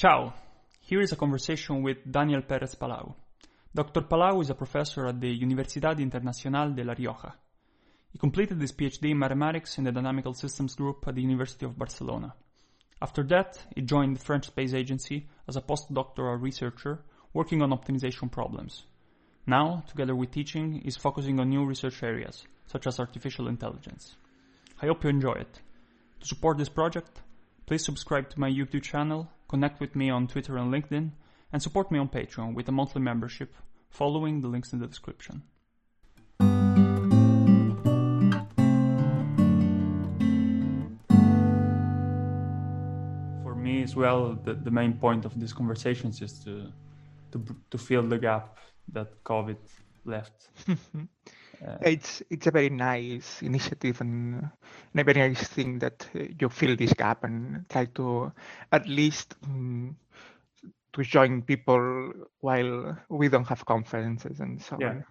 Ciao! Here is a conversation with Daniel Pérez Palau. Dr. Palau is a professor at the Universidad Internacional de La Rioja. He completed his PhD in mathematics in the Dynamical Systems Group at the University of Barcelona. After that, he joined the French Space Agency as a postdoctoral researcher working on optimization problems. Now, together with teaching, he's focusing on new research areas, such as artificial intelligence. I hope you enjoy it. To support this project, please subscribe to my YouTube channel, connect with me on Twitter and LinkedIn, and support me on Patreon with a monthly membership, following the links in the description. For me as well, the, the main point of these conversations is to, to to fill the gap that COVID left. It's it's a very nice initiative and, and a very nice thing that uh, you fill this gap and try to at least um, to join people while we don't have conferences and so yeah. on.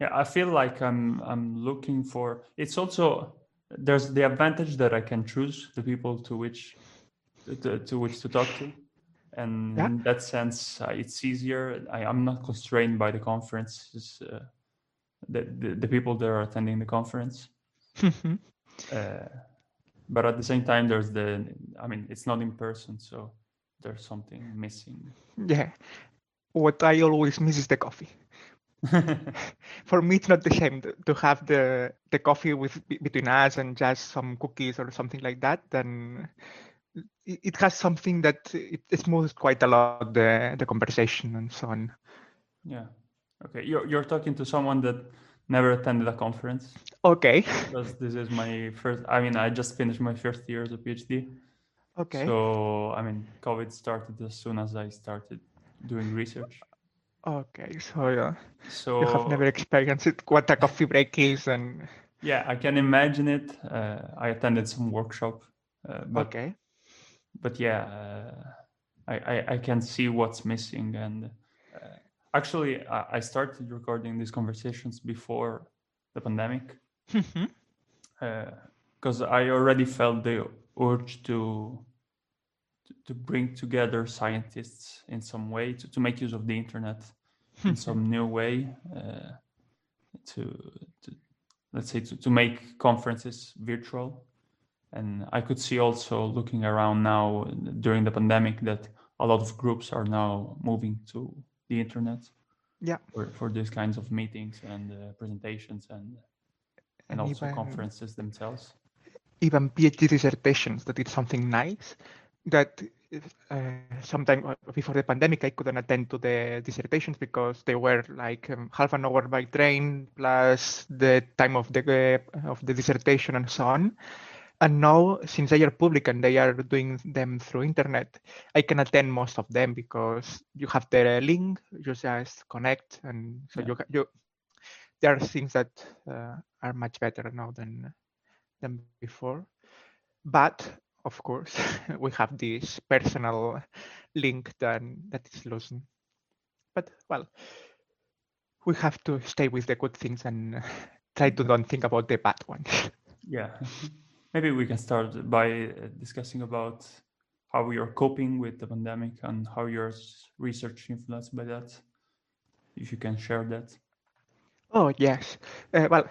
Yeah, I feel like I'm I'm looking for. It's also there's the advantage that I can choose the people to which to, to which to talk to, and Yeah. in that sense, uh, it's easier. I, I'm not constrained by the conferences, uh, the, the the people that are attending the conference. Mhm. Uh, but at the same time, there's the. I mean, it's not in person, so there's something missing. yeah. What I always miss is the coffee. For me, it's not the same to- to have the the coffee with between us and just some cookies or something like that. Then it, it has something that it, it smooths quite a lot the the conversation and so on. yeah. Okay. You're you're talking to someone that never attended a conference. Okay. Because this is my first. I mean, I just finished my first year as a PhD. Okay. So I mean, COVID started as soon as I started doing research. Okay. So yeah, So you have never experienced it, what a coffee break is, and yeah, I can imagine it. Uh, I attended some workshop, uh, but okay. but yeah, uh, I, I I can see what's missing. And uh, actually, I, started recording these conversations before the pandemic. Mm-hmm. Uh, because I already felt the urge to to- to bring together scientists in some way to, to make use of the internet in mm-hmm. some new way uh, to, to let's say to, to make conferences virtual. And i could see also looking around now during the pandemic that a lot of groups are now moving to the internet Yeah. for, for these kinds of meetings and uh, presentations and and And also even- conferences themselves even PhD dissertations that it's something nice that uh, sometime uh, before the pandemic I couldn't attend to the dissertations because they were like um, half an hour by train plus the time of the uh, of the dissertation and so on. And now since they are public and they are doing them through internet, I can attend most of them because you have the link, you just connect, and so Yeah. you you there are things that uh, are much better now than than before. But of course, we have this personal link that, that is losing. But well, we have to stay with the good things and try to don't think about the bad ones. Yeah, maybe we can start by uh, discussing about how are coping with the pandemic and how your research influenced by that. If you can share that. Oh yes. Uh, well,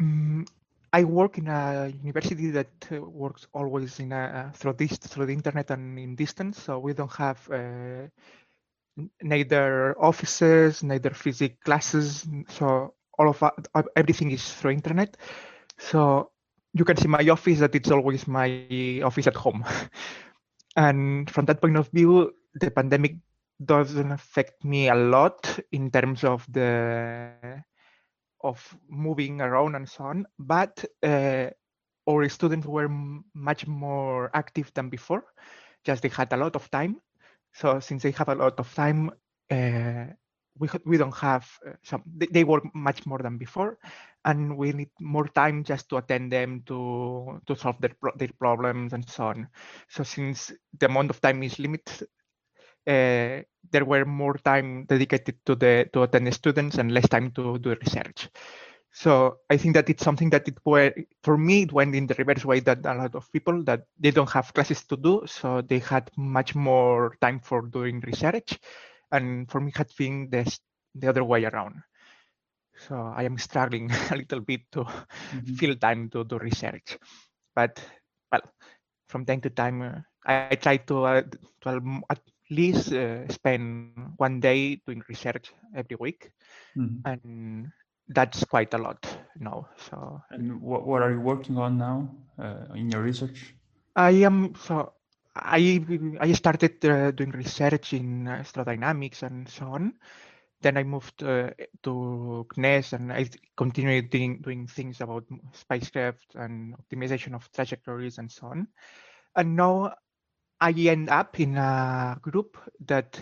mm, I work in a university that uh, works always in a, uh, through this through the internet and in distance. So we don't have uh, neither offices, neither physical classes. So all of- everything is through internet. So you can see my office that it's always my office at home. and from that point of view, the pandemic doesn't affect me a lot in terms of the of moving around and so on. But uh, our students were m- much more active than before. Just they had a lot of time. So since they have a lot of time, uh, we we don't have uh, some. They, they work much more than before, and we need more time just to attend them to to solve their their problems and so on. So since the amount of time is limited, uh, there were more time dedicated to the to attend the students and less time to do research. So I think that it's something that it were for me it went in the reverse way that a lot of people that they don't have classes to do, so they had much more time for doing research, and for me had been this the other way around. So I am struggling a little bit to mm-hmm. feel time to do research, but well, from time to time uh, I, I, try to, uh, to at least uh, spend one day doing research every week, mm-hmm. and that's quite a lot now. So. And what what are you working on now uh, in your research? I am so I I started uh, doing research in astrodynamics and so on. Then I moved uh, to CNES and I continued doing, doing things about spacecraft and optimization of trajectories and so on. And now I end up in a group that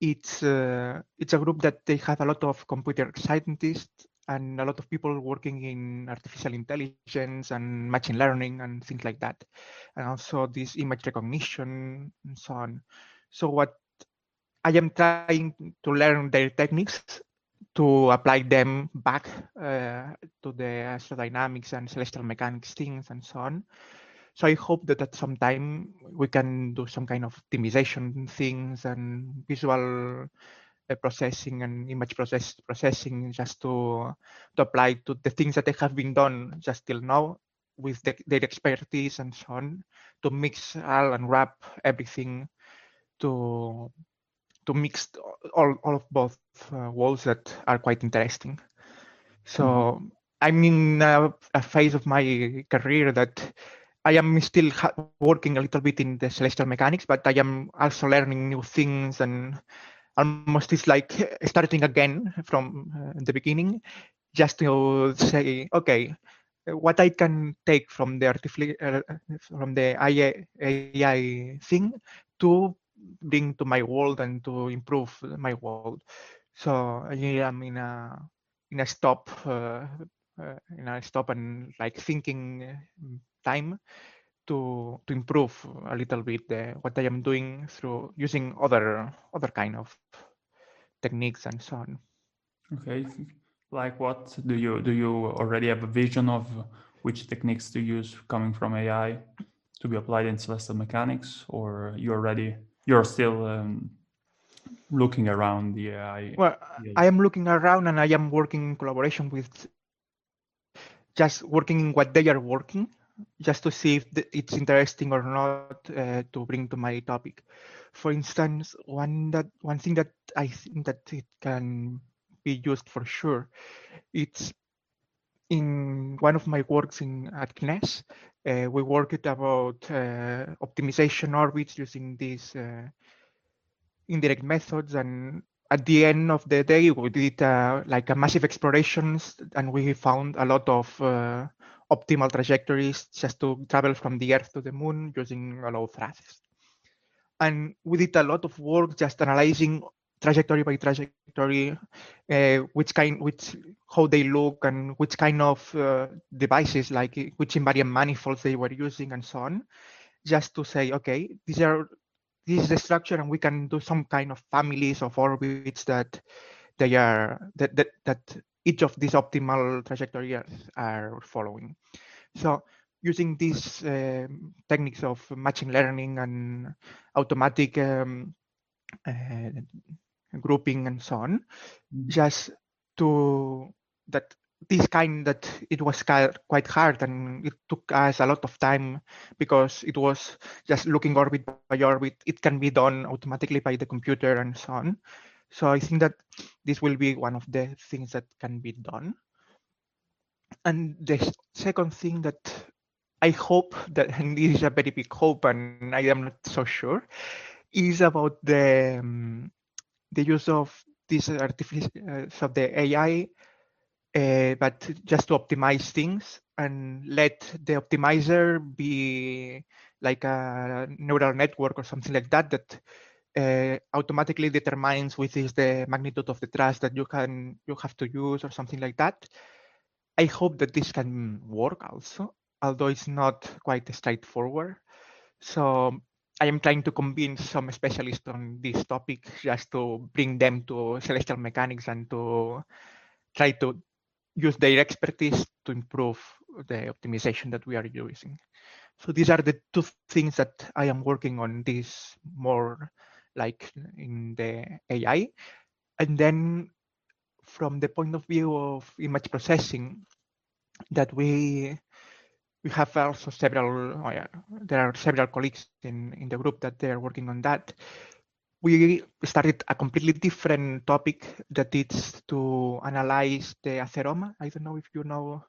it's uh, it's a group that they have a lot of computer scientists and a lot of people working in artificial intelligence and machine learning and things like that, and also this image recognition and so on. So what I am trying to learn their techniques to apply them back uh, to the astrodynamics and celestial mechanics things and so on. So I hope that at some time we can do some kind of optimization things and visual processing and image process processing just to to apply to the things that they have been done just till now with the, their expertise and so on to mix all and wrap everything to to mix all, all of both uh, worlds that are quite interesting. So mm-hmm. I'm in a, a, phase of my career that I am still ha- working a little bit in the celestial mechanics, but I am also learning new things and almost it's like starting again from uh, the beginning, just to say, okay, what I can take from the artificial uh, from the AI, AI thing to bring to my world and to improve my world. So yeah, I am in a in a stop uh, uh, in a stop and like thinking time to to improve a little bit the, what I am doing through using other other kind of techniques and so on. Okay, like what do you do you already have a vision of which techniques to use coming from AI to be applied in celestial mechanics, or you already you're still um, looking around the AI? Well, I am looking around and I am working in collaboration with just working in what they are working just to see if it's interesting or not uh, to bring to my topic. For instance, one that one thing that I think that it can be used for sure, it's in one of my works in at CNES. Uh, we worked about uh, optimization orbits using these uh, indirect methods and at the end of the day we did uh, like a massive explorations and we found a lot of uh, optimal trajectories just to travel from the Earth to the Moon using a low thrust. And we did a lot of work just analyzing trajectory by trajectory, uh, which kind, which how they look, and which kind of uh, devices, like which invariant manifolds they were using, and so on, just to say, okay, these are this is the structure, and we can do some kind of families of orbits that they are that that, that each of these optimal trajectories are following. So using these um, techniques of machine learning and automatic um, uh, grouping and so on, mm-hmm. just to that this kind that it was quite hard and it took us a lot of time because it was just looking orbit by orbit. It can be done automatically by the computer and so on. So I think that this will be one of the things that can be done. And the second thing that I hope that, and this is a very big hope, and I am not so sure, is about the um, the use of this artificial uh, of the AI, uh, but just to optimize things and let the optimizer be like a neural network or something like that that uh, automatically determines which is the magnitude of the thrust that you can you have to use or something like that. I hope that this can work also, although it's not quite straightforward. So I am trying to convince some specialists on this topic just to bring them to celestial mechanics and to try to use their expertise to improve the optimization that we are using. So these are the two things that I am working on this more like in the AI. And then from the point of view of image processing, that we we have also several oh yeah, there are several colleagues in, in the group that they are working on that. We started a completely different topic that is to analyze the atheroma. I don't know if you know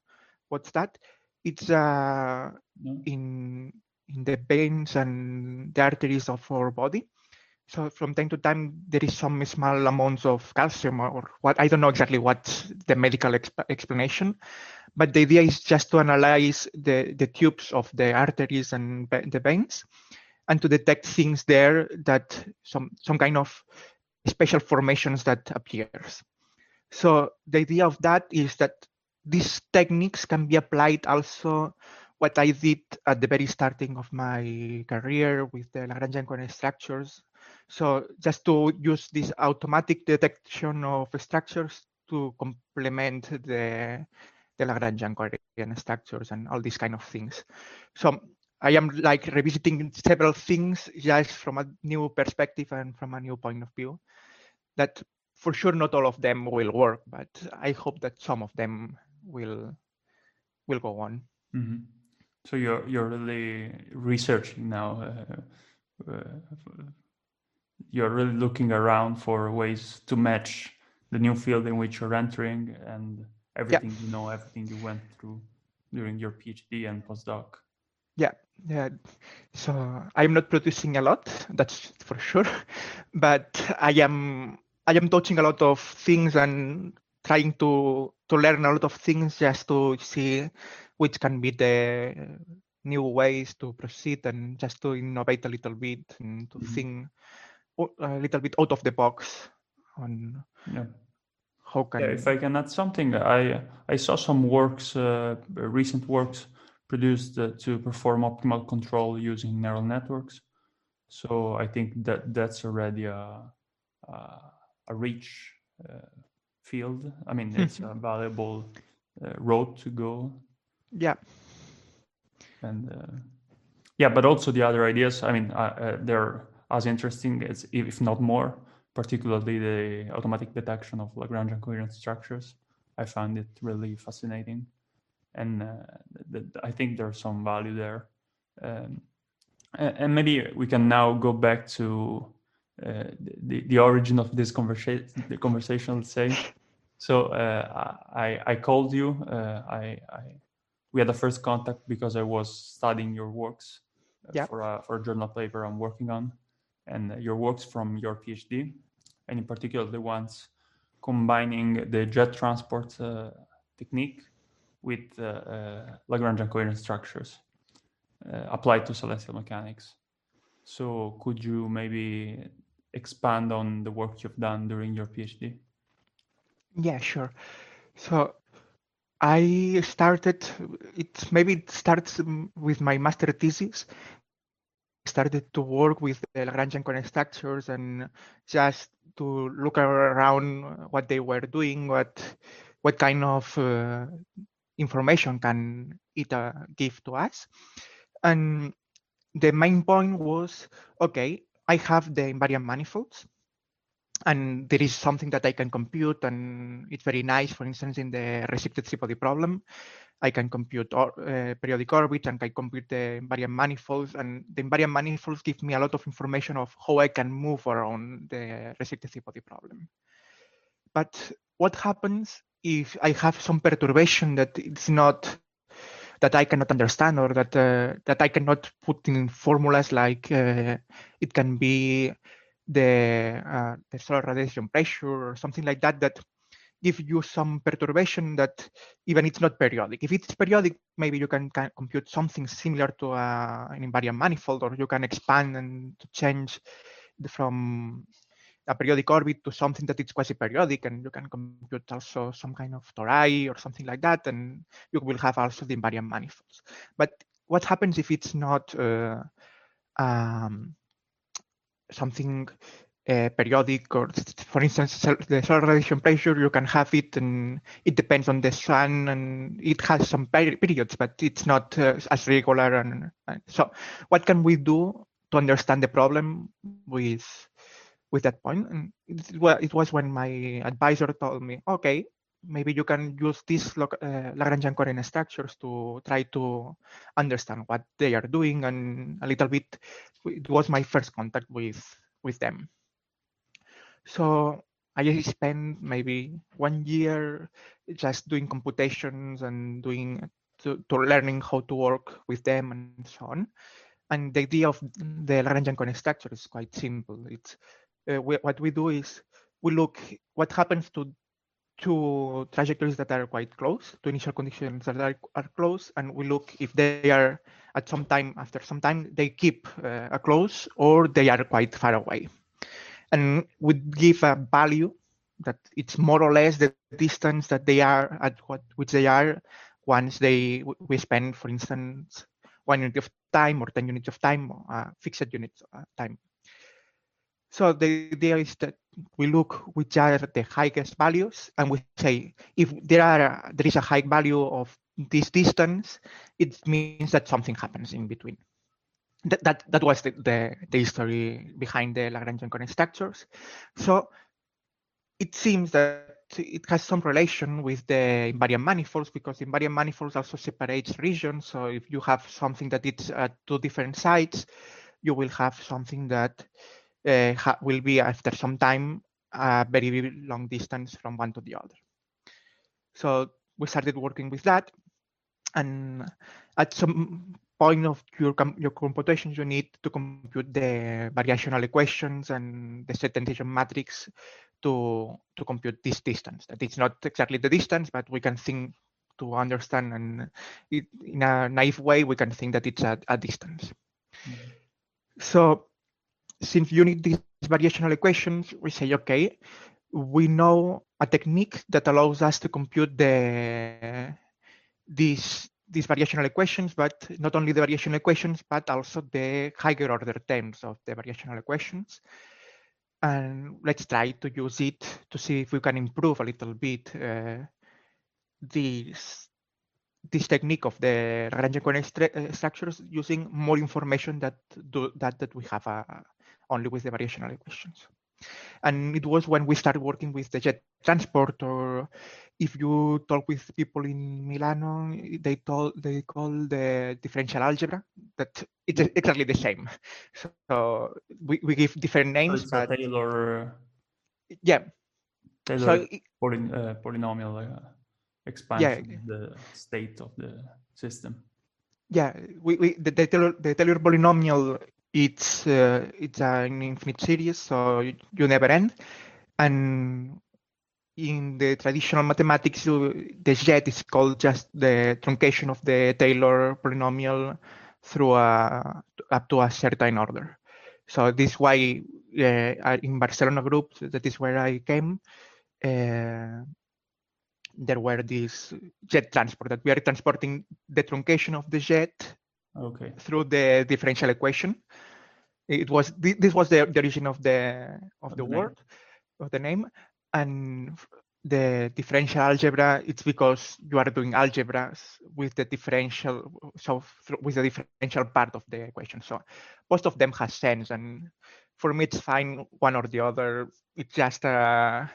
what's that. It's uh, no. in in the veins and the arteries of our body. So from time to time, there is some small amounts of calcium or what, I don't know exactly what's the medical exp explanation, but the idea is just to analyze the, the tubes of the arteries and the veins and to detect things there that some, some kind of special formations that appears. So the idea of that is that these techniques can be applied also what I did at the very starting of my career with the Lagrangian coherent structures so just to use this automatic detection of structures to complement the, the Lagrangian coherent structures and all these kind of things. So I am like revisiting several things just from a new perspective and from a new point of view that for sure not all of them will work, but I hope that some of them will will go on. Mm -hmm. So you're you're really researching now uh, uh, you're really looking around for ways to match the new field in which you're entering and everything yeah. you know, everything you went through during your PhD and postdoc. Yeah, yeah. So I'm not producing a lot, that's for sure, but I am I am touching a lot of things and trying to to learn a lot of things just to see which can be the new ways to proceed and just to innovate a little bit and to mm-hmm. think a little bit out of the box on yeah. how can yeah, if I can add something, I I saw some works, uh, recent works produced uh, to perform optimal control using neural networks. So I think that that's already a a, a rich uh, field. I mean, it's a valuable uh, road to go. Yeah. And uh, yeah, but also the other ideas. I mean, uh, there as interesting as if not more, particularly the automatic detection of Lagrangian coherent structures. I found it really fascinating, and uh, th- I think there's some value there. Um, and maybe we can now go back to uh, the, the origin of this conversation, the conversation, let's say. So uh, I, I called you. Uh, I, I, we had the first contact because I was studying your works uh, yeah. for a for a journal paper I'm working on, and your works from your PhD, and in particular the ones combining the jet transport uh, technique with uh, uh, Lagrangian coherent structures uh, applied to celestial mechanics. So, could you maybe expand on the work you've done during your PhD? Yeah, sure. So, I started. It maybe starts with my master thesis started to work with the Lagrangian structures and just to look around what they were doing, what what kind of uh, information can it uh, give to us. And the main point was, okay, I have the invariant manifolds and there is something that I can compute and it's very nice, for instance, in the restricted three-body problem. I can compute or, uh, periodic orbits and can compute the invariant manifolds. And the invariant manifolds give me a lot of information of how I can move around the restricted three-body problem. But what happens if I have some perturbation that it's not that I cannot understand or that uh, that I cannot put in formulas like uh, it can be the uh, the solar radiation pressure or something like that that give you some perturbation that even it's not periodic. If it's periodic, maybe you can, can compute something similar to uh, an invariant manifold, or you can expand and change the, from a periodic orbit to something that is quasi-periodic, and you can compute also some kind of tori or something like that, and you will have also the invariant manifolds. But what happens if it's not uh, um, something uh, periodic or for instance the solar radiation pressure you can have it and it depends on the sun and it has some periods but it's not uh, as regular and, and, so what can we do to understand the problem with with that point? And it, well, it was when my advisor told me okay maybe you can use these uh, Lagrangian coherent structures to try to understand what they are doing and a little bit it was my first contact with with them so I spent maybe one year just doing computations and doing to, to learning how to work with them and so on. And the idea of the Lagrangian coherent structure is quite simple. It's uh, we, what we do is we look what happens to two trajectories that are quite close, to initial conditions that are, are close, and we look if they are at some time after some time they keep uh, close or they are quite far away and would give a value that it's more or less the distance that they are at what which they are once they we spend, for instance, one unit of time or 10 units of time, uh, fixed units of time. So the idea is that we look which are the highest values and we say if there are there is a high value of this distance, it means that something happens in between that, that, that was the, the, the history behind the Lagrangian coherent structures. So it seems that it has some relation with the invariant manifolds because invariant manifolds also separates regions. So if you have something that it's at two different sites, you will have something that uh, will be after some time a very long distance from one to the other. So we started working with that. And at some point of your, your computation, you need to compute the variational equations and the state transition matrix to, to compute this distance. That it's not exactly the distance, but we can think to understand and it, in a naive way, we can think that it's a, a distance. Mm -hmm. So since you need these variational equations, we say, okay, we know a technique that allows us to compute the these these variational equations, but not only the variational equations, but also the higher order terms of the variational equations. And let's try to use it to see if we can improve a little bit uh, this, this technique of the Lagrangian coherent uh, structures using more information that do, that, that we have uh, only with the variational equations. And it was when we started working with the jet transport or if you talk with people in Milano, they told they call the differential algebra that it's exactly the same. So we, we give different names. So but Taylor. Yeah. Taylor so, polyn, uh, polynomial uh, expansion yeah. the state of the system. Yeah, we, we the, the Taylor the Taylor polynomial it's uh, it's an infinite series, so you, never end, and in the traditional mathematics, the jet is called just the truncation of the Taylor polynomial through a, up to a certain order. So this is why uh, in Barcelona group, that is where I came, uh, there were these jet transport that we are transporting the truncation of the jet okay. through the differential equation. It was this was the, the origin of the of, of the, the word of the name, and the differential algebra it's because you are doing algebras with the differential so with the differential part of the equation. So most of them has sense and for me it's fine one or the other. It's just a,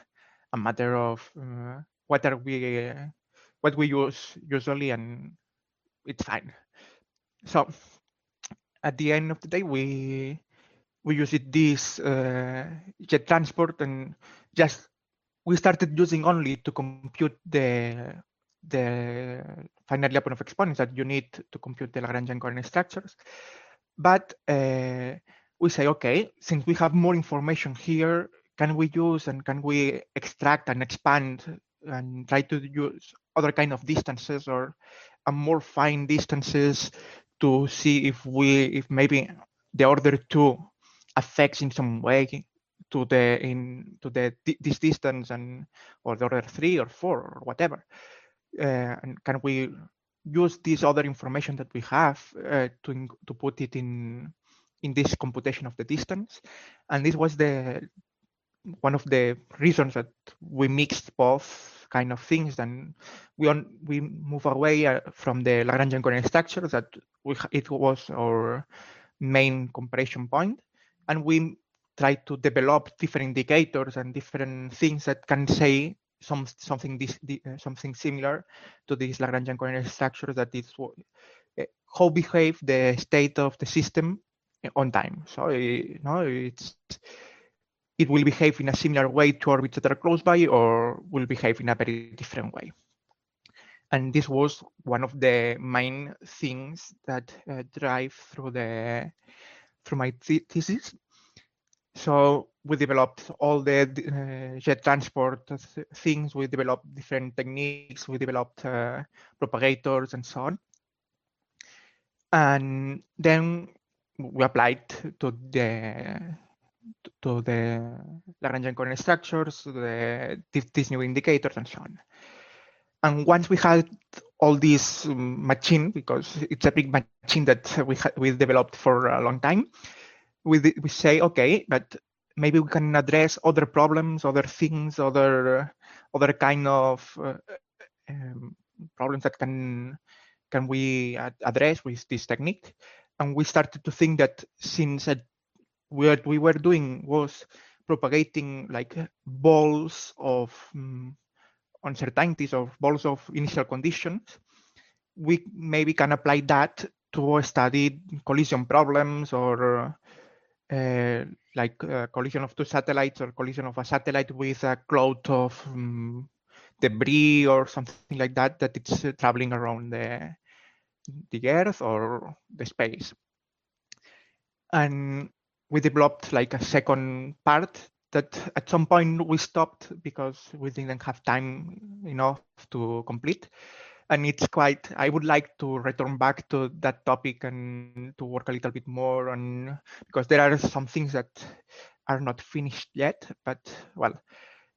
a matter of uh, what are we uh, what we use usually and it's fine so at the end of the day we we use it this uh, jet transport and just we started using only to compute the the finite Lyapunov exponents that you need to compute the Lagrangian coherent structures. But uh, we say, okay, since we have more information here, can we use and can we extract and expand and try to use other kind of distances or a more fine distances to see if we, if maybe the order two affects in some way to the in to the this distance and or the order three or four or whatever. Uh, and can we use this other information that we have uh, to to put it in in this computation of the distance? And this was the one of the reasons that we mixed both kind of things, then we on we move away uh, from the Lagrangian coherent structure that we it was our main comparison point, and we try to develop different indicators and different things that can say some something this uh, something similar to this Lagrangian coherent structure that is uh, how behave the state of the system on time. So you know it's it will behave in a similar way to orbits that are close by or will behave in a very different way. And this was one of the main things that uh, drive through the through my thesis. So we developed all the uh, jet transport things. We developed different techniques. We developed uh, propagators and so on. And then we applied to the to the Lagrangian coherent structures, to the these new indicators, and so on. And once we had all this um, machine, because it's a big machine that we we developed for a long time, we we say, okay, but maybe we can address other problems, other things, other other kind of uh, um, problems that can can we address with this technique. And we started to think that since what we were doing was propagating like balls of um, uncertainties or balls of initial conditions, we maybe can apply that to study collision problems or uh, like uh, collision of two satellites or collision of a satellite with a cloud of um, debris or something like that that it's uh, traveling around the the earth or the space. And we developed like a second part that at some point we stopped because we didn't have time enough to complete. And it's quite i would like to return back to that topic and to work a little bit more on because there are some things that are not finished yet but well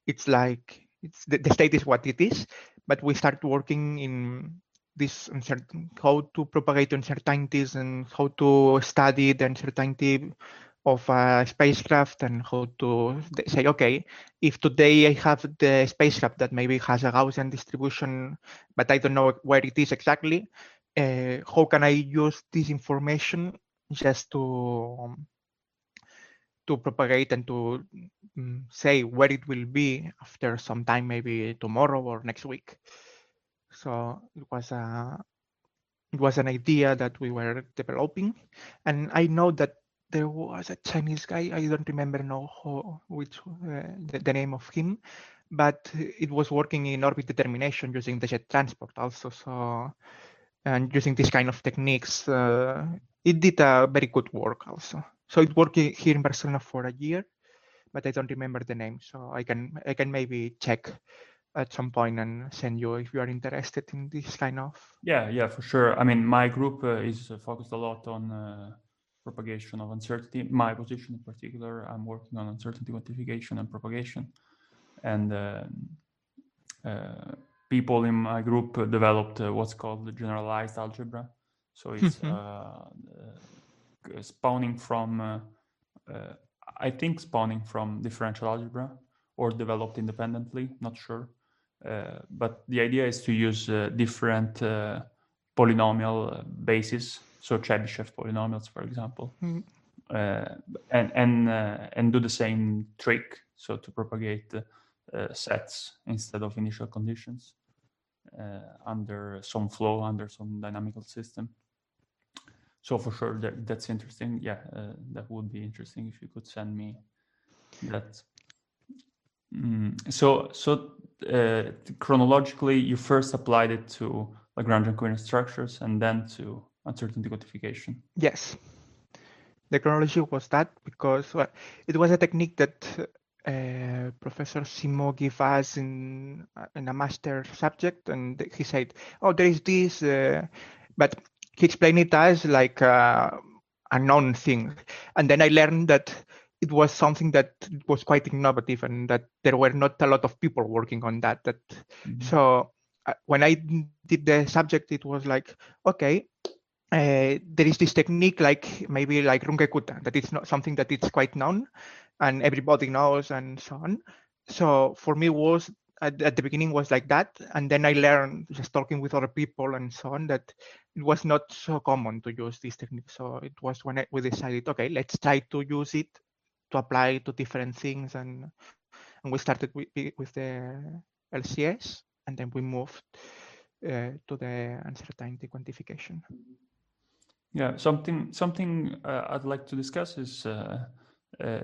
it's like it's the, the state is what it is. But we start working in this uncertain how to propagate uncertainties and how to study the uncertainty of a spacecraft and how to say, okay, if today I have the spacecraft that maybe has a Gaussian distribution, but I don't know where it is exactly, uh, how can I use this information just to um, to propagate and to um, say where it will be after some time, maybe tomorrow or next week. So it was a it was an idea that we were developing, and I know that there was a Chinese guy. I don't remember now which uh, the, the, name of him, but it was working in orbit determination using the jet transport also. So and using this kind of techniques, uh, it did a very good work also. So it worked here in Barcelona for a year, but I don't remember the name. So I can I can maybe check at some point and send you if you are interested in this kind of. Yeah, yeah, for sure. I mean, my group uh, is focused a lot on uh, propagation of uncertainty. My position in particular, I'm working on uncertainty quantification and propagation. And uh, uh, people in my group developed uh, what's called the generalized algebra. So it's mm-hmm. uh, uh, spawning from, uh, I think, spawning from differential algebra or developed independently, not sure. but the idea is to use different polynomial bases so Chebyshev polynomials, for example, mm. uh, and and uh, and do the same trick. So to propagate uh, sets instead of initial conditions uh, under some flow, under some dynamical system. So for sure, that, that's interesting. Yeah, uh, that would be interesting if you could send me that. Mm. So so uh, chronologically, you first applied it to Lagrangian coherent structures and then to uncertainty quantification. Yes. The chronology was that because well, it was a technique that uh, Professor Simó gave us in, in a master subject, and he said, "Oh, there is this," uh, but he explained it as like uh, a known thing, and then I learned that it was something that was quite innovative, and that there were not a lot of people working on that. That mm-hmm. so uh, when I did the subject, it was like, okay, uh, there is this technique like maybe like Runge-Kutta that it's not something that it's quite known and everybody knows and so on. So for me was at, at, the beginning was like that and then I learned just talking with other people and so on that it was not so common to use this technique. So it was when I, we decided, okay, let's try to use it to apply to different things and and we started with, with the LCS and then we moved uh, to the uncertainty quantification. Yeah, something something uh, I'd like to discuss is uh, uh,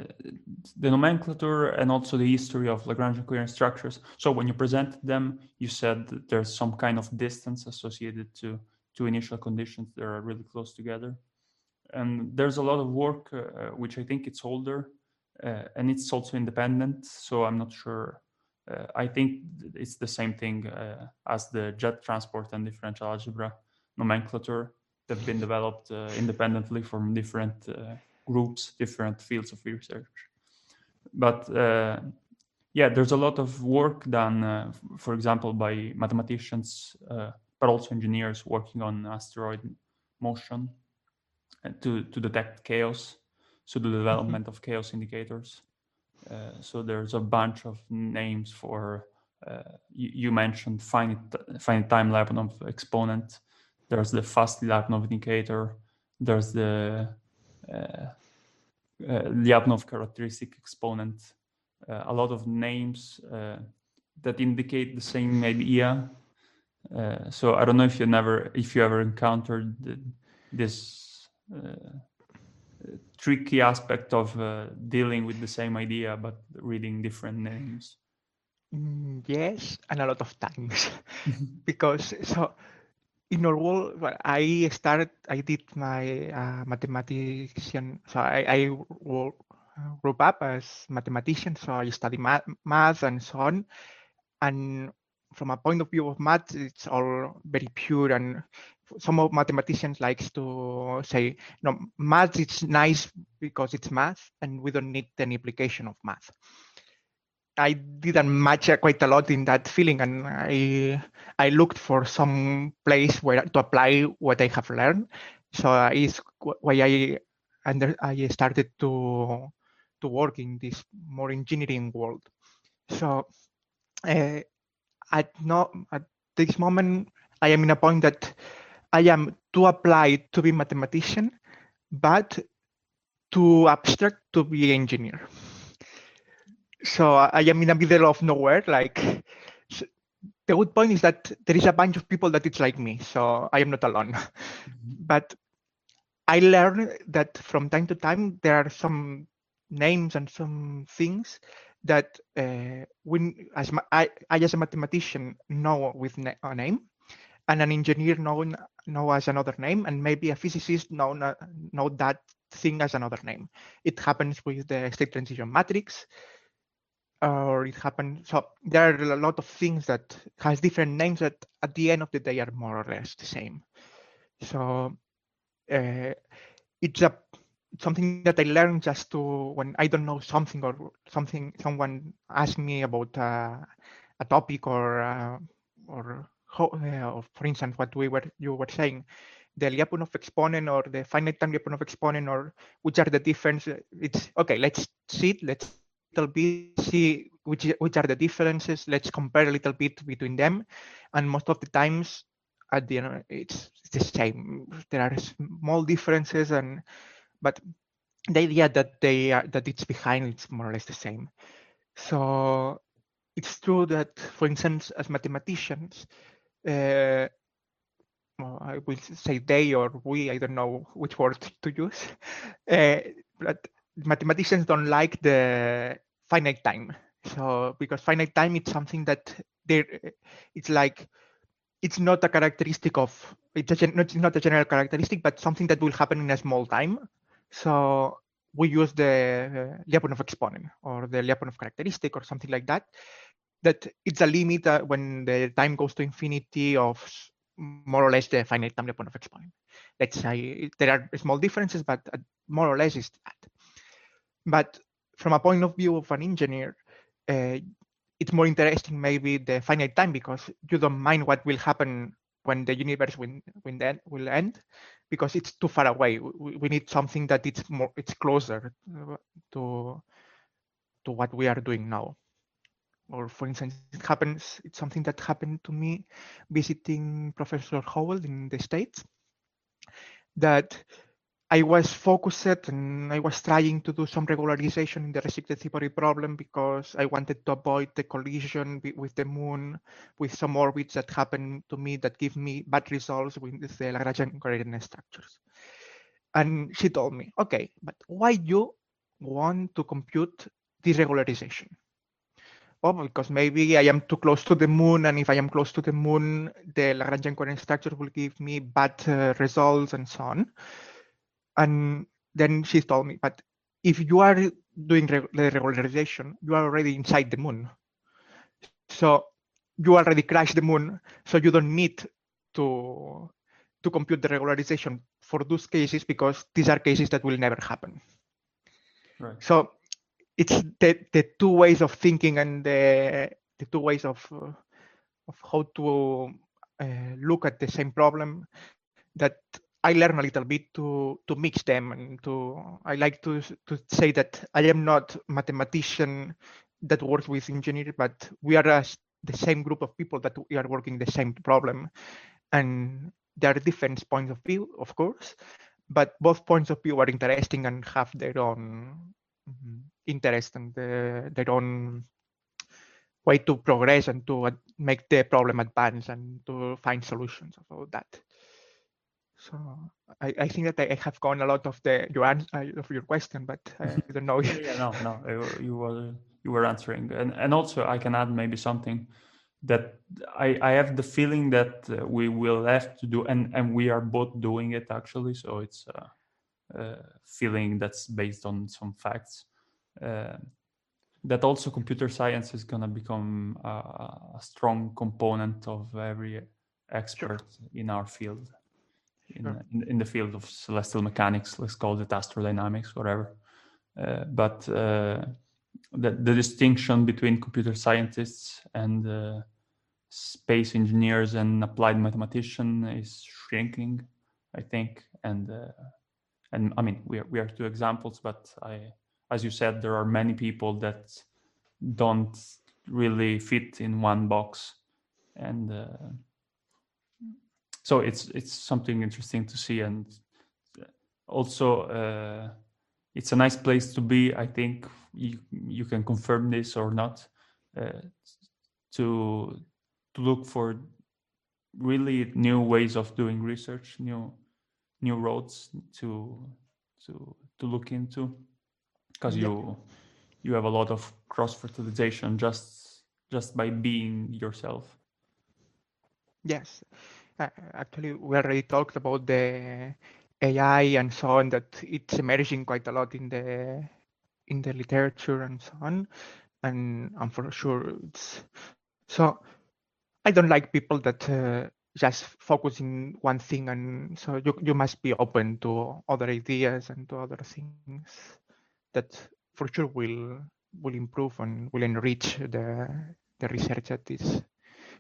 the nomenclature and also the history of Lagrangian coherent structures. So when you presented them, you said there's some kind of distance associated to two initial conditions that are really close together. And there's a lot of work, uh, which I think it's older, uh, and it's also independent. So I'm not sure. Uh, I think it's the same thing as the jet transport and differential algebra nomenclature that have been developed uh, independently from different uh, groups, different fields of research. But yeah, there's a lot of work done, for example, by mathematicians, but also engineers working on asteroid motion to, to detect chaos so the development mm-hmm. of chaos indicators. Uh, so there's a bunch of names for uh, you, you, mentioned finite finite time Lyapunov exponent. There's the fast Lyapunov indicator. There's the uh, uh, Lyapunov characteristic exponent. Uh, a lot of names uh, that indicate the same idea. so I don't know if you never if you ever encountered the, this tricky aspect of uh, dealing with the same idea but reading different names mm, yes and a lot of times because so in normal well, i started i did my uh, mathematician so i, I grew up as mathematician so i study math, math and so on and from a point of view of math it's all very pure and some of mathematicians likes to say, no, math is nice because it's math, and we don't need any application of math. I didn't match quite a lot in that feeling, and I I looked for some place where to apply what I have learned. So uh, is why I under I started to to work in this more engineering world. So uh, at no at this moment, I am in a point that I am too applied to be mathematician, but too abstract to be engineer. So I am in the middle of nowhere. Like the good point is that there is a bunch of people that it's like me, so I am not alone. Mm-hmm. But I learned that from time to time there are some names and some things that uh, when as ma- I, I as a mathematician know with na- a name, and an engineer know know as another name, and maybe a physicist know know that thing as another name. It happens with the state transition matrix, or it happened. So there are a lot of things that has different names that at the end of the day are more or less the same. So uh, it's a something that I learned just to when I don't know something or something someone asks me about uh, a topic or uh, or uh, for instance, what we were you were saying, the Lyapunov exponent or the finite time Lyapunov exponent, or which are the difference? It's okay. Let's see. It, let's little bit see which which are the differences. Let's compare a little bit between them, and most of the times, at the end, it's the same. There are small differences, and but the idea that they are that it's behind it's more or less the same. So it's true that, for instance, as mathematicians, uh, well, I will say they or we, I don't know which word to use, uh, but mathematicians don't like the finite time. So because finite time is something that they it's like it's not a characteristic of it's, a, it's not a general characteristic, but something that will happen in a small time. So we use the uh, Lyapunov exponent or the Lyapunov characteristic or something like that that it's a limit uh, when the time goes to infinity of more or less the finite time Lyapunov exponent. Let's say there are small differences, but uh, more or less is that. But from a point of view of an engineer, uh, it's more interesting maybe the finite time because you don't mind what will happen when the universe will, end, will end because it's too far away. We, we need something that it's more it's closer to to what we are doing now. Or for instance, it happens. It's something that happened to me visiting Professor Howell in the States. That I was focused and I was trying to do some regularization in the restricted three-body problem because I wanted to avoid the collision with the moon with some orbits that happen to me that give me bad results with the Lagrangian coherent structures. And she told me, okay, but why you want to compute this regularization? Oh, because maybe I am too close to the moon, and if I am close to the moon, the Lagrangian coherent structure will give me bad uh, results and so on. And then she told me, but if you are doing the regularization, you are already inside the moon. So you already crashed the moon, so you don't need to to compute the regularization for those cases because these are cases that will never happen. Right. So it's the, the two ways of thinking and the, the two ways of uh, of how to uh, look at the same problem that I learn a little bit to to mix them and to I like to to say that I am not mathematician that works with engineers, but we are a, the same group of people that we are working the same problem, and there are different points of view, of course, but both points of view are interesting and have their own mm-hmm, interest and the, their own way to progress and to make the problem advance and to find solutions of all that. So I, I think that I have gone a lot of the your answer uh, of your question, but I don't know. yeah, no, no, you were you were answering, and and also I can add maybe something that I I have the feeling that uh, we will have to do, and and we are both doing it actually. So it's a, a feeling that's based on some facts. Uh, that also computer science is going to become a, a, strong component of every expert sure. in our field in, sure. in, in, the field of celestial mechanics, let's call it astrodynamics, whatever. Uh, but uh, the, the, distinction between computer scientists and uh, space engineers and applied mathematician is shrinking, I think. And uh, and I mean, we are, we are two examples, but I, as you said, there are many people that don't really fit in one box, and uh, so it's it's something interesting to see. And also uh, it's a nice place to be i think. You you can confirm this or not uh, to to look for really new ways of doing research new new roads to to to look into. Because yeah. you you have a lot of cross fertilization just just by being yourself. Yes actually, we already talked about the AI and so on that it's emerging quite a lot in the in the literature and so on, and and for sure it's so. I don't like people that uh, just focus in one thing, and so you you must be open to other ideas and to other things that for sure will will improve and will enrich the the research that is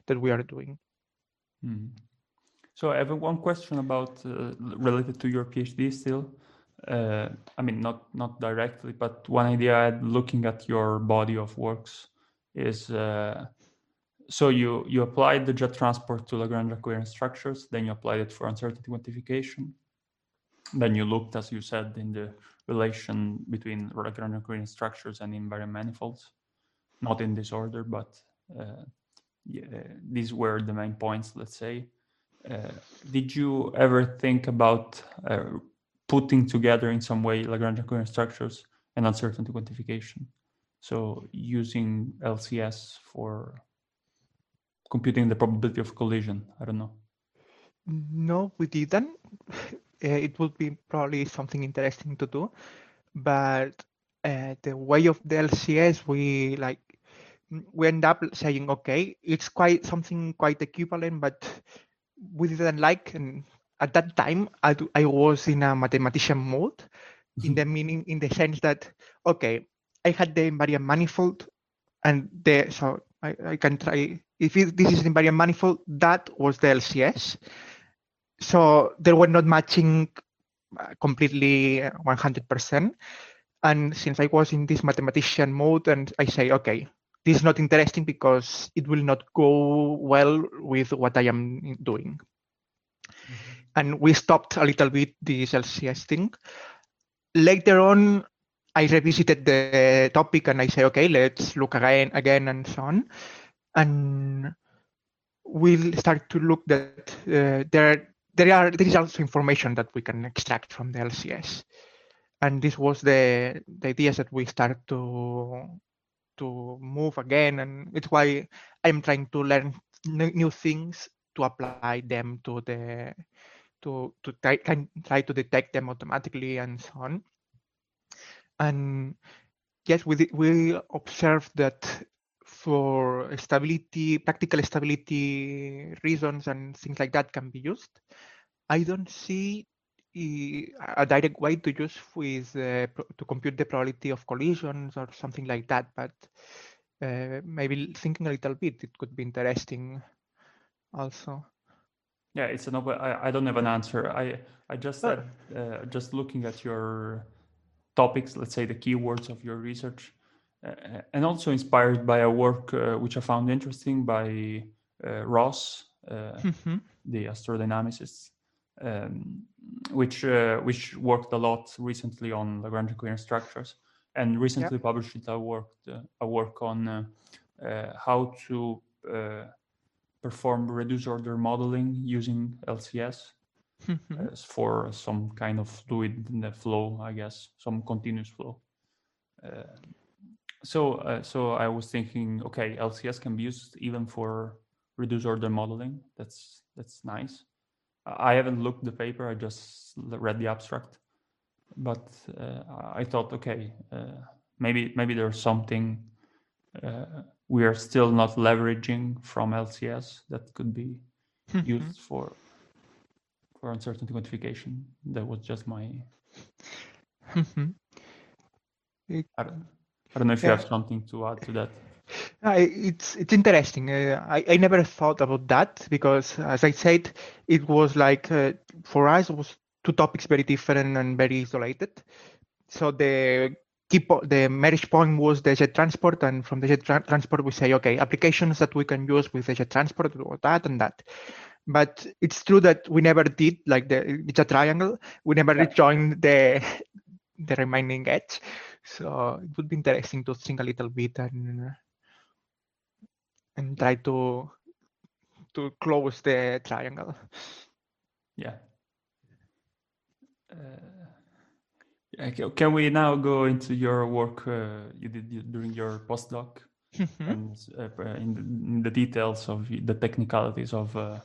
that we are doing. Mm. So I have one question about uh, related to your PhD still. Uh, I mean, not not directly, but one idea I had looking at your body of works is uh, so you you applied the jet transport to Lagrange coherent structures, then you applied it for uncertainty quantification. Then you looked, as you said, in the relation between Lagrange coherent structures and invariant manifolds, not in this order, but uh, yeah, these were the main points, let's say. Uh, did you ever think about uh, putting together in some way Lagrange coherent structures and uncertainty quantification? So using LCS for computing the probability of collision. I don't know. No, we didn't. Uh, it would be probably something interesting to do, but uh, the way of the LCS, we like we end up saying, okay, it's quite something quite equivalent, but we didn't like and at that time I, do, I was in a mathematician mode in the meaning in the sense that okay i had the invariant manifold and the so I, I can try, if it, this is invariant manifold, that was the LCS. So there were not matching uh, completely 100%. And since I was in this mathematician mode, and I say, okay, this is not interesting because it will not go well with what I am doing. Mm-hmm. And we stopped a little bit this LCS thing. Later on, I revisited the topic and I say, okay, let's look again, again, and so on. And we'll start to look that uh, there, there are there is also information that we can extract from the LCS, and this was the the ideas that we start to to move again, and it's why I'm trying to learn new things to apply them to the to to try, try to detect them automatically and so on. And yes, we, we observed that for stability, practical stability reasons and things like that can be used. I don't see a direct way to use with uh, to compute the probability of collisions or something like that, but uh, maybe thinking a little bit, it could be interesting also. Yeah, it's an open. I, I don't have an answer. I I just oh. uh, just looking at your topics, let's say the keywords of your research, uh, and also inspired by a work uh, which I found interesting by uh, Ross, uh, mm-hmm. the astrodynamicist, um, which uh, which worked a lot recently on Lagrangian coherent structures, and recently published a work a work on how to perform reduced order modeling using LCS mm-hmm. for some kind of fluid in the flow, I guess, some continuous flow. Uh, so, uh, so I was thinking, okay, LCS can be used even for reduced order modeling. That's that's nice. I haven't looked the paper. I just read the abstract, but uh, I thought, okay, uh, maybe maybe there's something uh, we are still not leveraging from LCS that could be mm-hmm. used for for uncertainty quantification. That was just my. Mm-hmm. I, don't, I don't know if yeah. you have something to add to that. It's it's interesting. Uh, I I never thought about that because, as I said, it was like uh, for us it was two topics very different and very isolated. So the keep the marriage point was the jet transport, and from the jet tra- transport we say, okay, applications that we can use with the jet transport, or that and that but it's true that we never did like the it's a triangle we never yeah. rejoined the the remaining edge so it would be interesting to think a little bit and and try to to close the triangle yeah uh, can we now go into your work uh, you did during your postdoc mm-hmm. and uh, in, the, in, the, details of the technicalities of uh,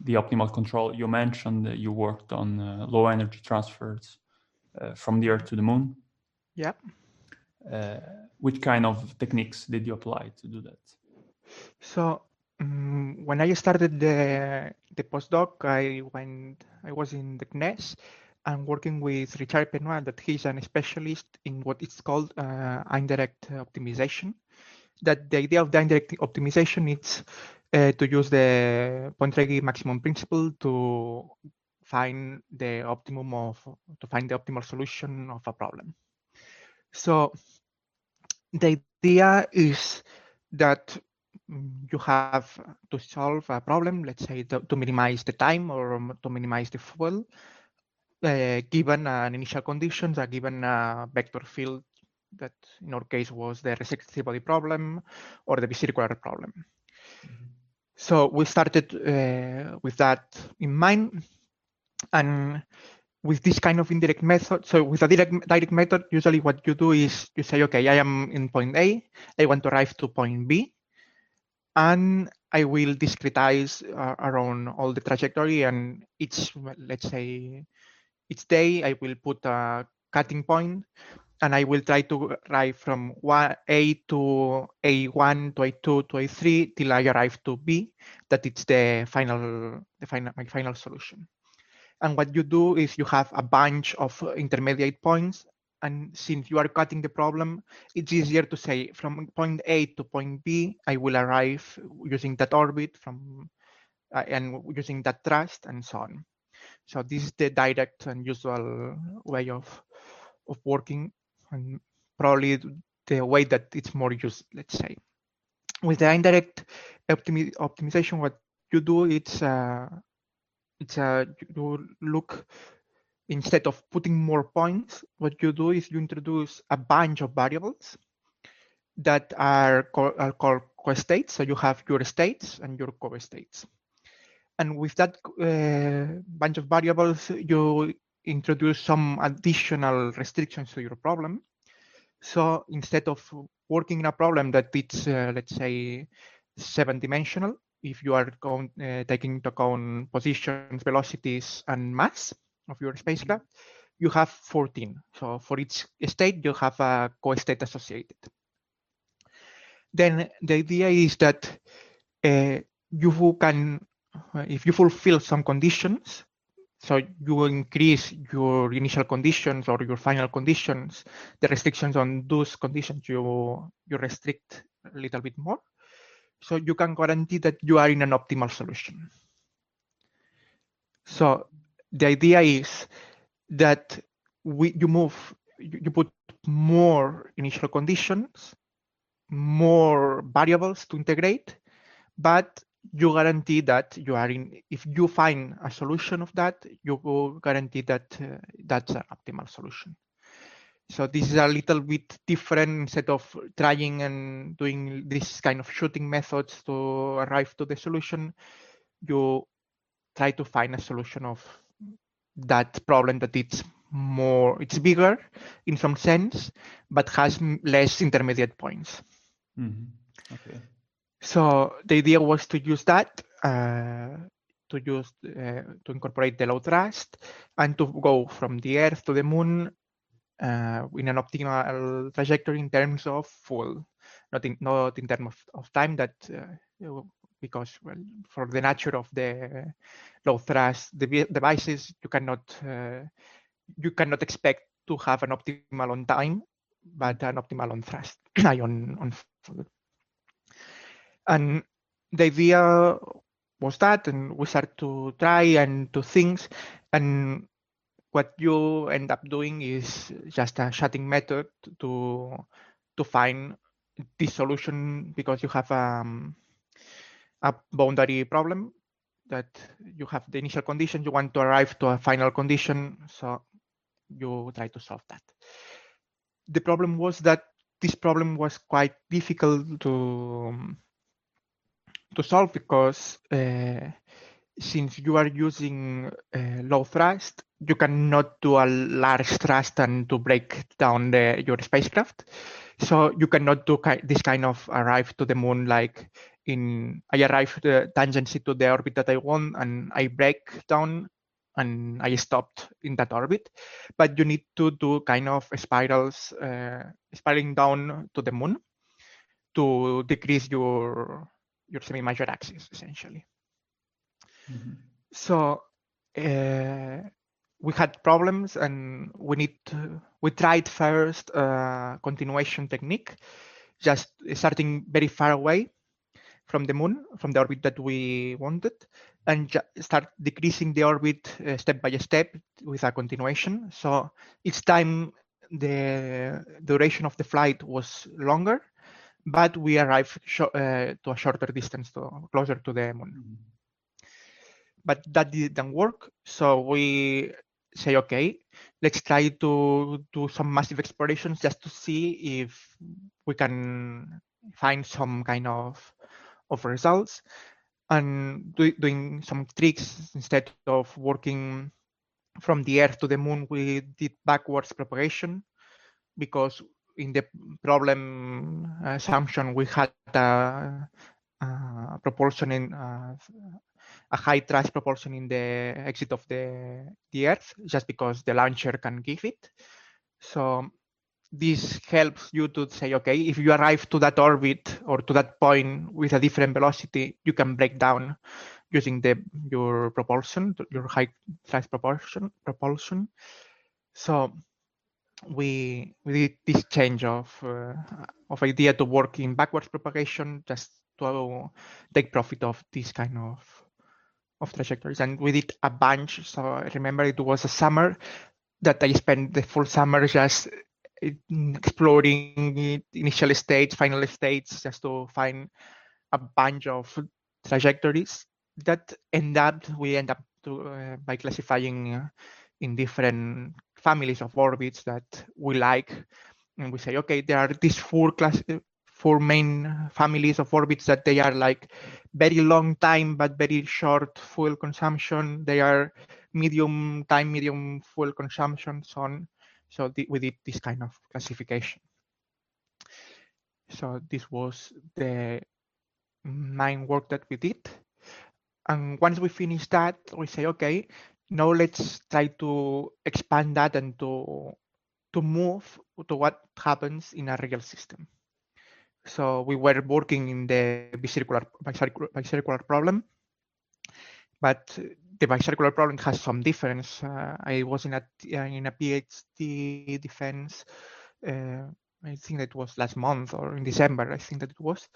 the optimal control. You mentioned that you worked on uh, low energy transfers uh, from the Earth to the Moon. Yeah. Uh, which kind of techniques did you apply to do that? So um, when I started the the postdoc, I went. I was in the CNES and working with Richard Epenoy, that he's an specialist in what is called uh, indirect optimization. That the idea of the indirect optimization is uh, to use the Pontryagin maximum principle to find the optimum of to find the optimal solution of a problem. So the idea is that you have to solve a problem, let's say to, to minimize the time or to minimize the fuel, uh, given an initial conditions, a given a vector field that in our case was the resistive body problem or the bicircular problem. Mm-hmm. So we started uh, with that in mind. And with this kind of indirect method, so with a direct, direct method, usually what you do is you say, okay, I am in point A, I want to arrive to point B, and I will discretize uh, around all the trajectory and each, let's say, each day I will put a cutting point and I will try to arrive from A to A1 to A2 to A3 till I arrive to B. That it's the final, the final, my final solution. And what you do is you have a bunch of intermediate points And since you are cutting the problem, it's easier to say from point A to point B, I will arrive using that orbit from uh, and using that thrust and so on. So this is the direct and usual way of of working and probably the way that it's more used, let's say. With the indirect optimi optimization, what you do, it's uh, it's uh, you look instead of putting more points, what you do is you introduce a bunch of variables that are, co are called co-states. So you have your states and your co-states. And with that uh, bunch of variables, you introduce some additional restrictions to your problem. So instead of working in a problem that it's, uh, let's say, seven dimensional, if you are count, uh, taking into account positions, velocities, and mass of your spacecraft, you have 14. So for each state, you have a co-state associated. Then the idea is that uh, you can, if you fulfill some conditions, so you increase your initial conditions or your final conditions, the restrictions on those conditions, you, you restrict a little bit more. So you can guarantee that you are in an optimal solution. So the idea is that we, you move, you put more initial conditions, more variables to integrate, but you guarantee that you are in if you find a solution of that you will guarantee that uh, that's an optimal solution. So this is a little bit different instead of trying and doing this kind of shooting methods to arrive to the solution. You try to find a solution of that problem that it's more it's bigger in some sense but has less intermediate points mm -hmm. okay so the idea was to use that uh, to use uh, to incorporate the low thrust and to go from the Earth to the Moon uh, in an optimal trajectory in terms of fuel, not in not in terms of, of time. That uh, because well, for the nature of the low thrust devices, you cannot uh, you cannot expect to have an optimal on time, but an optimal on thrust on on. And the idea was that, and we start to try and do things. And what you end up doing is just a shooting method to to find this solution because you have um, a boundary problem that you have the initial condition, you want to arrive to a final condition, so you try to solve that. The problem was that this problem was quite difficult to to solve because uh, since you are using uh, low thrust, you cannot do a large thrust and to brake down the, your spacecraft. So you cannot do ki this kind of arrive to the moon like in I arrive the tangency to the orbit that I want and I brake down and I stopped in that orbit. But you need to do kind of spirals, uh, spiraling down to the moon to decrease your your semi-major axis essentially. Mm -hmm. So uh, we had problems and we need to, we tried first a continuation technique, just starting very far away from the moon, from the orbit that we wanted, and start decreasing the orbit uh, step by step with a continuation. So each time the duration of the flight was longer, but we arrive uh, to a shorter distance, to, closer to the moon. Mm -hmm. But that didn't work, so we say, okay, let's try to do some massive explorations just to see if we can find some kind of of results and do, doing some tricks instead of working from the earth to the moon we did backwards propagation because in the problem assumption, we had a, a propulsion in uh, a high thrust propulsion in the exit of the, the Earth, just because the launcher can give it. So this helps you to say, okay, if you arrive to that orbit or to that point with a different velocity, you can brake down using the your propulsion, your high thrust propulsion. Propulsion. So we we did this change of uh, of idea to work in backwards propagation just to take profit of this kind of of trajectories and we did a bunch so i remember it was a summer that i spent the full summer just exploring initial states final states just to find a bunch of trajectories that end up we end up to, uh, by classifying uh, in different families of orbits that we like. And we say okay there are these four class four main families of orbits that they are like very long time but very short fuel consumption. They are medium time medium fuel consumption. So on so we did this kind of classification so this was the main work that we did and once we finish that we say okay now let's try to expand that and to to move to what happens in a real system. So we were working in the bicircular, bicircular, bicircular problem, but the bicircular problem has some difference. Uh, I was in a in a PhD defense uh, I think that was last month or in December, I think that it was,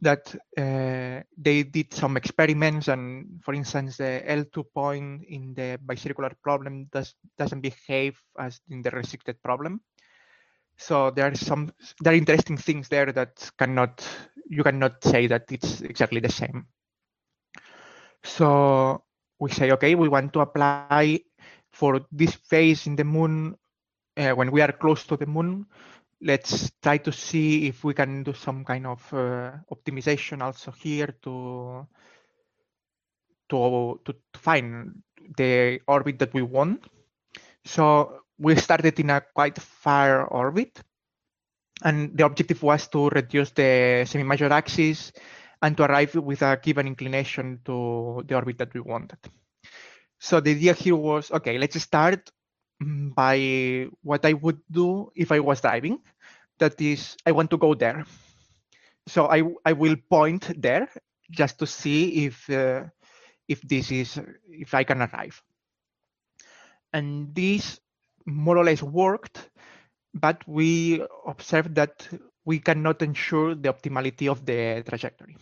that uh, they did some experiments and for instance, the L2 point in the bicircular problem does, doesn't behave as in the restricted problem. So there are some, there are interesting things there that cannot, you cannot say that it's exactly the same. So we say, okay, we want to apply for this phase in the moon uh, when we are close to the moon, let's try to see if we can do some kind of uh, optimization also here to, to, to find the orbit that we want. So we started in a quite far orbit and the objective was to reduce the semi-major axis and to arrive with a given inclination to the orbit that we wanted. So the idea here was, okay, let's start Mm, by what I would do if I was diving. That is, I want to go there. So I, I will point there just to see if, uh, if this is, if I can arrive. And this more or less worked, but we observed that we cannot ensure the optimality of the trajectory.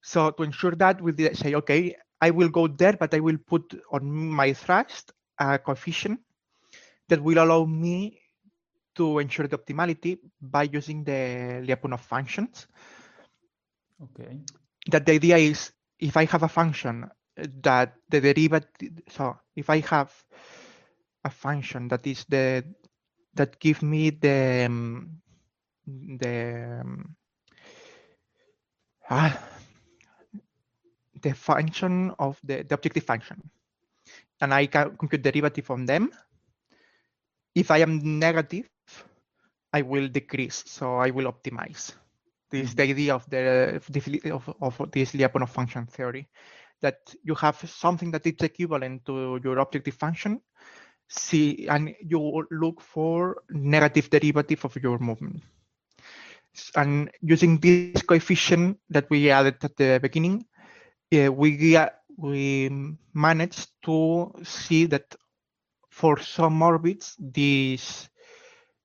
So to ensure that, we say, okay, I will go there, but I will put on my thrust a coefficient that will allow me to ensure the optimality by using the Lyapunov functions. Okay. That the idea is if I have a function that the derivative, so if I have a function that is the that give me the um, the um, ah, the function of the, the objective function and I can compute derivative on them. If I am negative, I will decrease, so I will optimize. This is the idea of the of, of this Lyapunov function theory, that you have something that is equivalent to your objective function, see, and you look for negative derivative of your movement. And using this coefficient that we added at the beginning, uh, we we managed to see that for some orbits, this,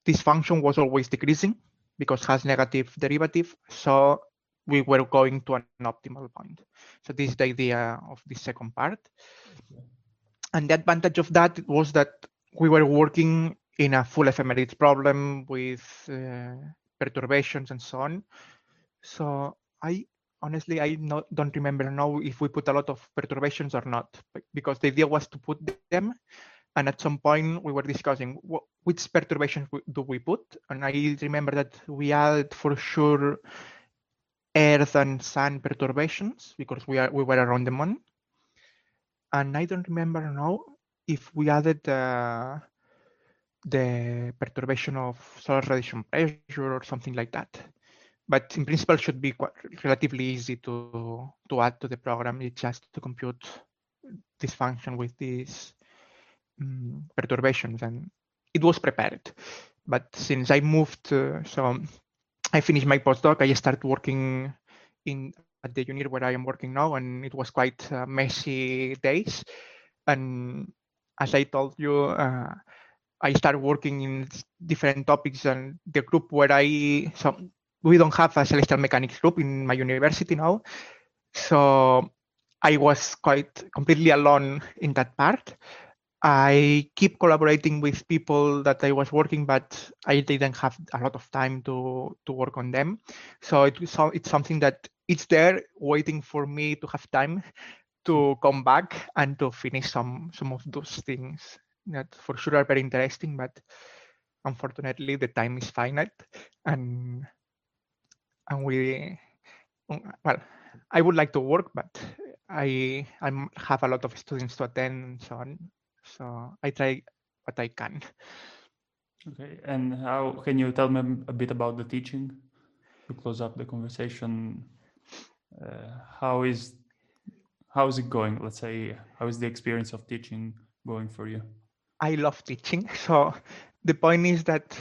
this function was always decreasing because has negative derivative. So we were going to an optimal point. So this is the idea of the second part. And the advantage of that was that we were working in a full ephemeris problem with uh, perturbations and so on. So I honestly, I not, don't remember now if we put a lot of perturbations or not, because the idea was to put them. And at some point we were discussing what, which perturbations do we put. And I remember that we added for sure Earth and Sun perturbations because we are we were around the moon. And I don't remember now if we added uh, the perturbation of solar radiation pressure or something like that but in principle should be quite relatively easy to to add to the program. It's just to compute this function with these um, perturbations, and it was prepared. But since I moved, uh, so I finished my postdoc, I started working in at the UNIR where I am working now, and it was quite uh, messy days. And as I told you, uh, I started working in different topics and the group where I so we don't have a celestial mechanics group in my university now. So I was quite completely alone in that part. I keep collaborating with people that I was working, but I didn't have a lot of time to to work on them. So it, so it's something that it's there waiting for me to have time to come back and to finish some some of those things that for sure are very interesting, but unfortunately the time is finite and and we well I would like to work, but I I have a lot of students to attend and so on. So I try what I can. Okay, and how can you tell me a bit about the teaching to close up the conversation? Uh, how is how is it going? Let's say, how is the experience of teaching going for you? I love teaching. So the point is that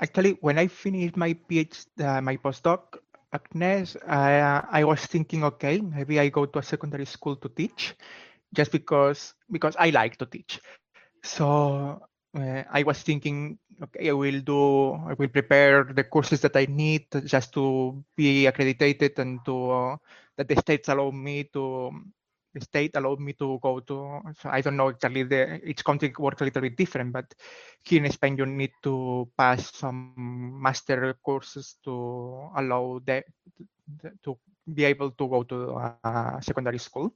actually, when I finished my PhD, uh, my postdoc I, uh, I was thinking, okay, maybe I go to a secondary school to teach, just because because I like to teach. So uh, I was thinking, okay, I will do, I will prepare the courses that I need just to be accredited and to uh, that the states allow me to state allowed me to go to i don't know exactly the each country works a little bit different but here in spain you need to pass some master courses to allow the, to be able to go to secondary school.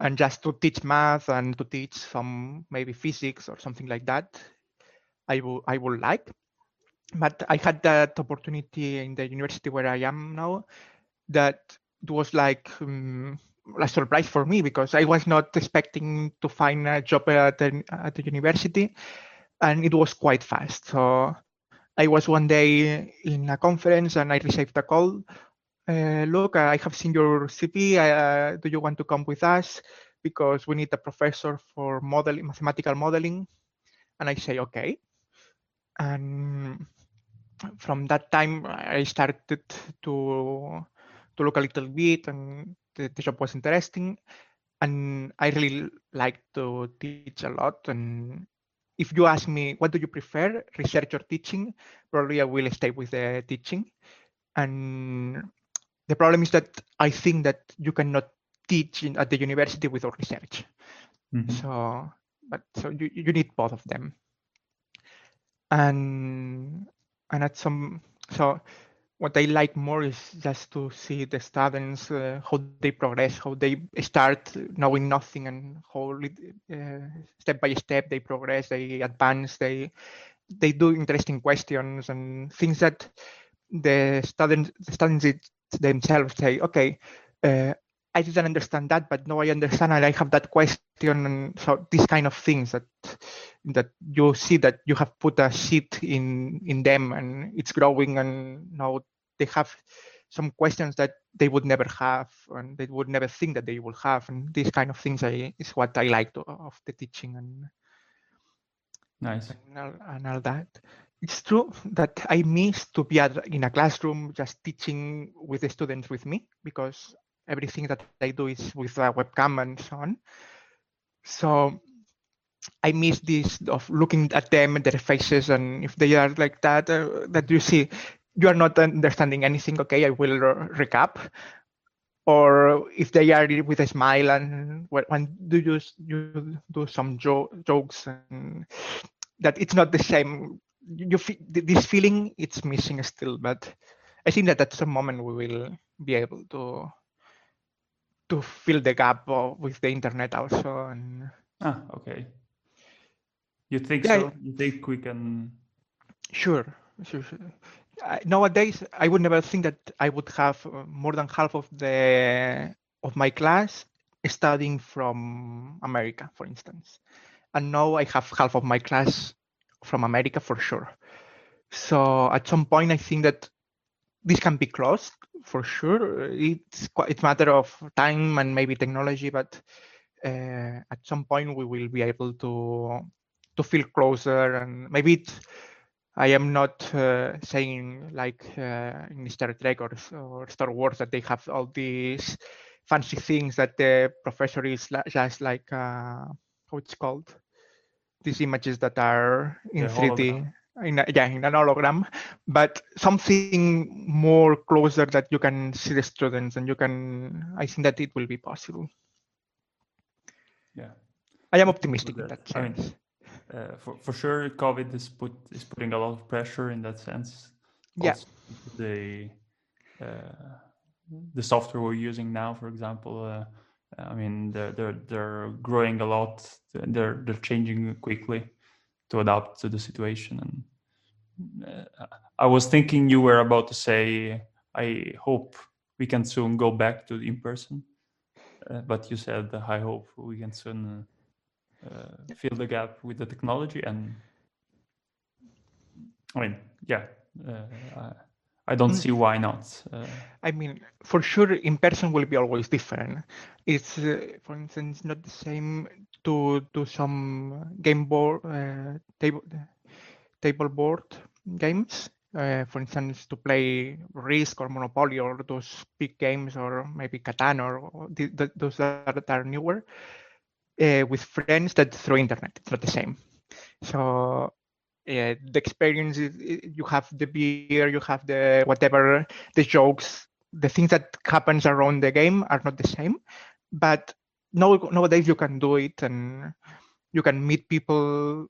And just to teach math and to teach some maybe physics or something like that i would i would like. But i had that opportunity in the university where i am now that was like um, a surprise for me because I was not expecting to find a job at the, at the university, and it was quite fast. So I was one day in a conference and I received a call. Uh, look, I have seen your CV. Uh, do you want to come with us? Because we need a professor for modeling, mathematical modeling. And I say, okay. And from that time, I started to to look a little bit and the, the job was interesting and I really like to teach a lot. And if you ask me, what do you prefer, research or teaching? Probably I will stay with the teaching. And the problem is that I think that you cannot teach in, at the university without research. Mm-hmm. So, but so you, you need both of them. And and at some so what I like more is just to see the students uh, how they progress, how they start knowing nothing, and how uh, step by step they progress, they advance, they they do interesting questions and things that the students the students themselves say, okay, uh, I didn't understand that, but now I understand and I have that question. And so these kind of things that that you see that you have put a seed in in them and it's growing and now they have some questions that they would never have and they would never think that they will have and these kind of things I, is what I like to, of the teaching and nice and all, and all that. It's true that I miss to be at, in a classroom just teaching with the students with me because everything that I do is with a webcam and so on. So I miss this of looking at them and their faces, and if they are like that, uh, that you see, you are not understanding anything. Okay, I will recap. Or if they are with a smile and when do you you do some jo- jokes and that it's not the same. You feel this feeling it's missing still, but I think that at some moment we will be able to to fill the gap with the internet also. And ah, okay. You think yeah, so? You think we can? Sure, sure, sure. Nowadays, I would never think that I would have uh, more than half of the of my class studying from America, for instance, and now I have half of my class from America for sure. So at some point, I think that this can be closed for sure. It's quite, it's matter of time and maybe technology, but uh, at some point we will be able to to feel closer and maybe it's I am not uh, saying like uh, in Star Trek or, or, Star Wars that they have all these fancy things that the professor is just like uh, how it's called these images that are in Yeah, 3D. In a, yeah, in an hologram, but something more closer that you can see the students and you can. I think that it will be possible. Yeah. I am optimistic in that that. I mean, sense. Uh, for for sure, COVID is put is putting a lot of pressure in that sense. Yeah. Also, the uh, the software we're using now, for example, uh, I mean, they're they're they're growing a lot. They're they're changing quickly to adapt to the situation. And uh, I was thinking you were about to say, I hope we can soon go back to in person, uh, but you said, I hope we can soon uh, fill the gap with the technology and i mean yeah uh, I, I don't Mm. see why not uh, I mean, for sure, in person will be always different. It's, uh, for instance, not the same to do some game board, uh, table, table board games. Uh, for instance, to play Risk or Monopoly or those big games, or maybe Catan or, or the, the, those that are newer, uh, with friends that through internet. It's not the same. So yeah, the experience is you have the beer, you have the whatever, the jokes, the things that happens around the game are not the same. But now nowadays you can do it, and you can meet people,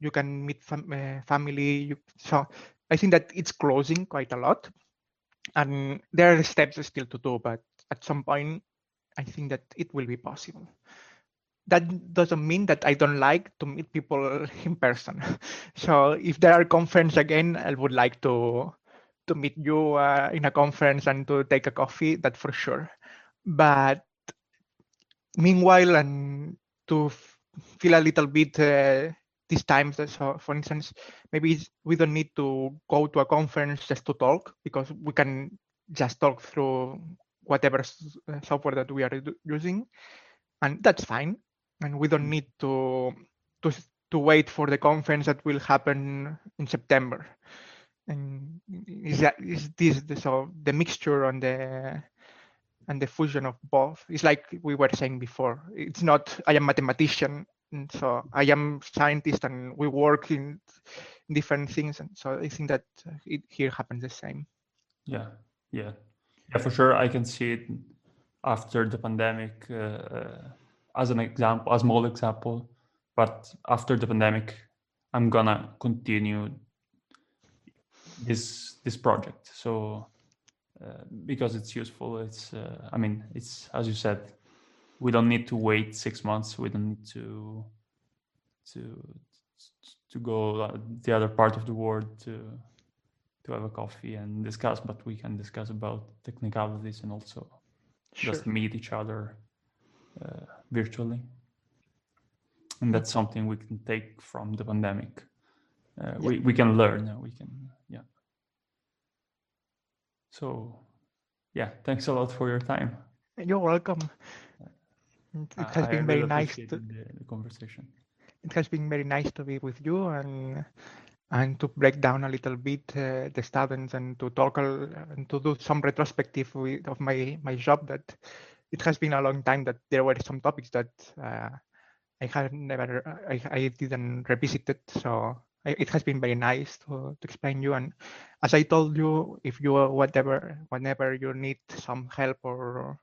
you can meet fam- uh, family. You, so I think that it's closing quite a lot, and there are steps still to do. But at some point, I think that it will be possible that doesn't mean that I don't like to meet people in person. So if there are conference again, I would like to to meet you uh, in a conference and to take a coffee. That for sure. But meanwhile, and to feel a little bit uh, these times. So for instance, maybe we don't need to go to a conference just to talk because we can just talk through whatever uh, software that we are using, and that's fine and we don't Mm. need to to to wait for the conference that will happen in September. And is that is this the, so the mixture and the and the fusion of both? It's like we were saying before. It's not I am mathematician, and so I am scientist, and we work in different things. And so I think that uh, it here happens the same. yeah yeah yeah for sure i can see it after the pandemic uh, uh, as an example a small example but after the pandemic i'm gonna continue this this project. So uh, because it's useful it's uh, i mean it's as you said we don't need to wait six months. We don't need to to to go the other part of the world to to have a coffee and discuss but we can discuss about technicalities and also Sure. just meet each other uh, virtually. And that's something we can take from the pandemic. Uh, we, we can learn uh, we can yeah. So yeah thanks a lot for your time. You're welcome. It has I- been very nice to, the, the conversation. It has been very nice to be with you and and to break down a little bit uh, the students and to talk and to do some retrospective with, of my my job that it has been a long time that there were some topics that uh, I have never I, I didn't revisit it so I, it has been very nice to, to explain you. And as I told you if you whatever whenever you need some help or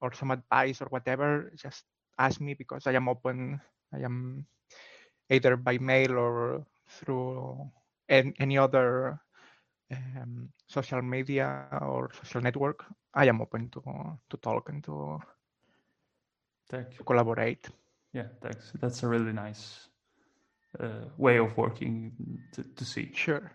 or some advice or whatever just ask me because I am open. I am either by mail or through an, any other um, social media or social network. I am open to to talk and to, thank to collaborate. yeah thanks that's a really nice uh, way of working to, to see Sure.